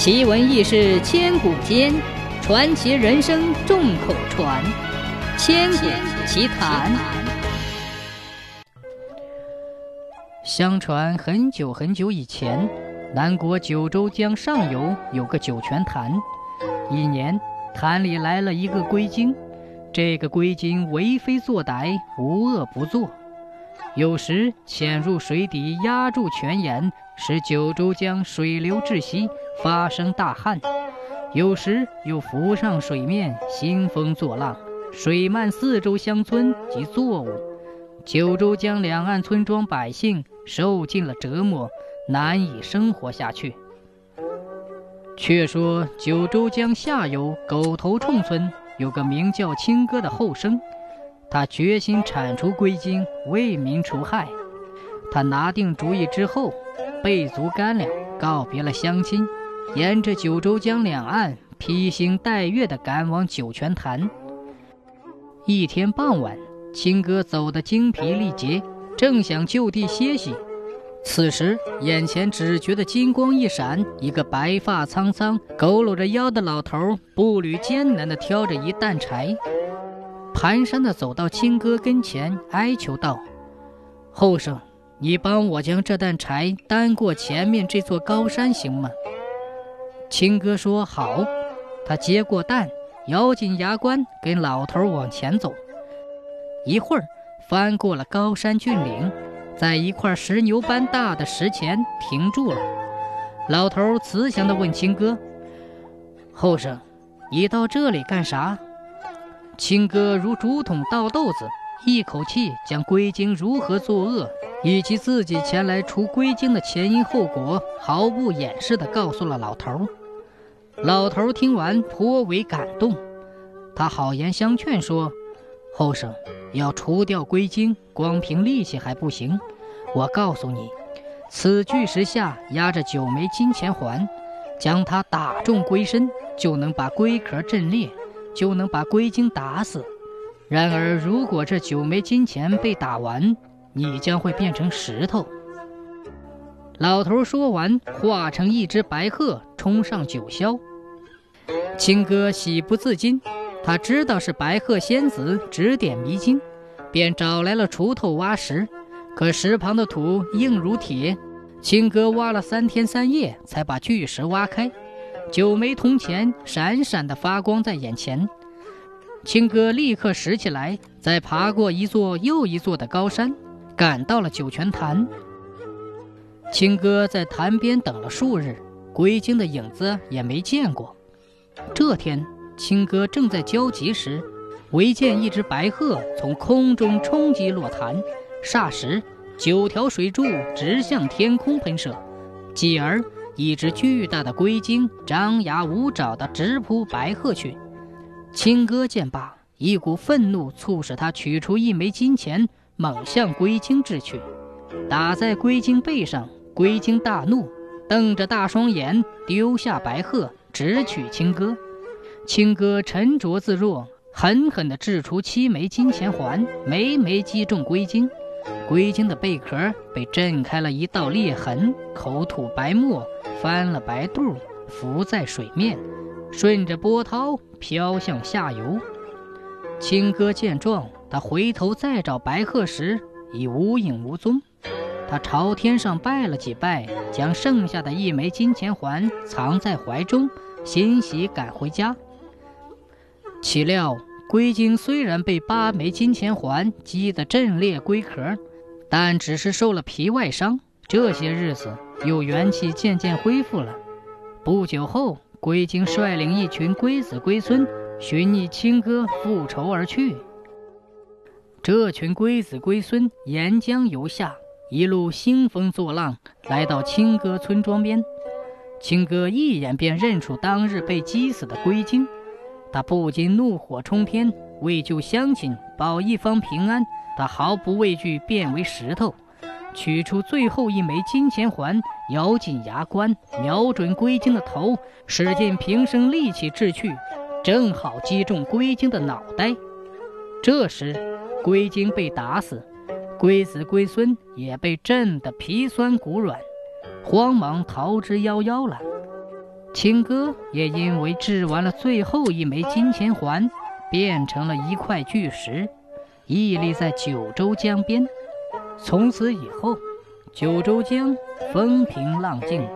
奇闻异事千古间，传奇人生众口传。千古奇谈。相传很久很久以前，南国九州江上游有个酒泉潭。一年，潭里来了一个龟精。这个龟精为非作歹，无恶不作。有时潜入水底压住泉眼，使九州江水流窒息，发生大旱；有时又浮上水面，兴风作浪，水漫四周乡村及作物。九州江两岸村庄百姓受尽了折磨，难以生活下去。却说九州江下游狗头冲村有个名叫青哥的后生。他决心铲除龟精，为民除害。他拿定主意之后，备足干粮，告别了乡亲，沿着九州江两岸披星戴月地赶往九泉潭。一天傍晚，青哥走得精疲力竭，正想就地歇息，此时眼前只觉得金光一闪，一个白发苍苍、佝偻着腰的老头步履艰难地挑着一担柴。蹒跚地走到青哥跟前，哀求道：“后生，你帮我将这担柴担过前面这座高山，行吗？”青哥说：“好。”他接过担，咬紧牙关，跟老头往前走。一会儿，翻过了高山峻岭，在一块石牛般大的石前停住了。老头慈祥地问青哥：“后生，你到这里干啥？”青哥如竹筒倒豆子，一口气将龟精如何作恶，以及自己前来除龟精的前因后果，毫不掩饰地告诉了老头。老头听完颇为感动，他好言相劝说：“后生要除掉龟精，光凭力气还不行。我告诉你，此巨石下压着九枚金钱环，将它打中龟身，就能把龟壳震裂。”就能把龟精打死。然而，如果这九枚金钱被打完，你将会变成石头。老头说完，化成一只白鹤，冲上九霄。青哥喜不自禁，他知道是白鹤仙子指点迷津，便找来了锄头挖石。可石旁的土硬如铁，青哥挖了三天三夜，才把巨石挖开。九枚铜钱闪闪的发光在眼前，青哥立刻拾起来，再爬过一座又一座的高山，赶到了九泉潭。青哥在潭边等了数日，龟精的影子也没见过。这天，青哥正在焦急时，唯见一只白鹤从空中冲击落潭，霎时九条水柱直向天空喷射，继而。一只巨大的龟精张牙舞爪地直扑白鹤去，青哥见罢，一股愤怒促使他取出一枚金钱，猛向龟精掷去，打在龟精背上。龟精大怒，瞪着大双眼，丢下白鹤，直取青哥。青哥沉着自若，狠狠地掷出七枚金钱环，枚枚击中龟精。龟精的贝壳被震开了一道裂痕，口吐白沫，翻了白肚，浮在水面，顺着波涛飘向下游。青哥见状，他回头再找白鹤时，已无影无踪。他朝天上拜了几拜，将剩下的一枚金钱环藏在怀中，欣喜赶回家。岂料龟精虽然被八枚金钱环击得震裂龟壳。但只是受了皮外伤，这些日子又元气渐渐恢复了。不久后，龟精率领一群龟子龟孙寻觅青哥复仇而去。这群龟子龟孙沿江游下，一路兴风作浪，来到青哥村庄边。青哥一眼便认出当日被击死的龟精，他不禁怒火冲天，为救乡亲，保一方平安。他毫不畏惧，变为石头，取出最后一枚金钱环，咬紧牙关，瞄准龟精的头，使尽平生力气掷去，正好击中龟精的脑袋。这时，龟精被打死，龟子龟孙也被震得皮酸骨软，慌忙逃之夭夭了。青哥也因为掷完了最后一枚金钱环，变成了一块巨石，屹立在九州江边。从此以后，九州江风平浪静。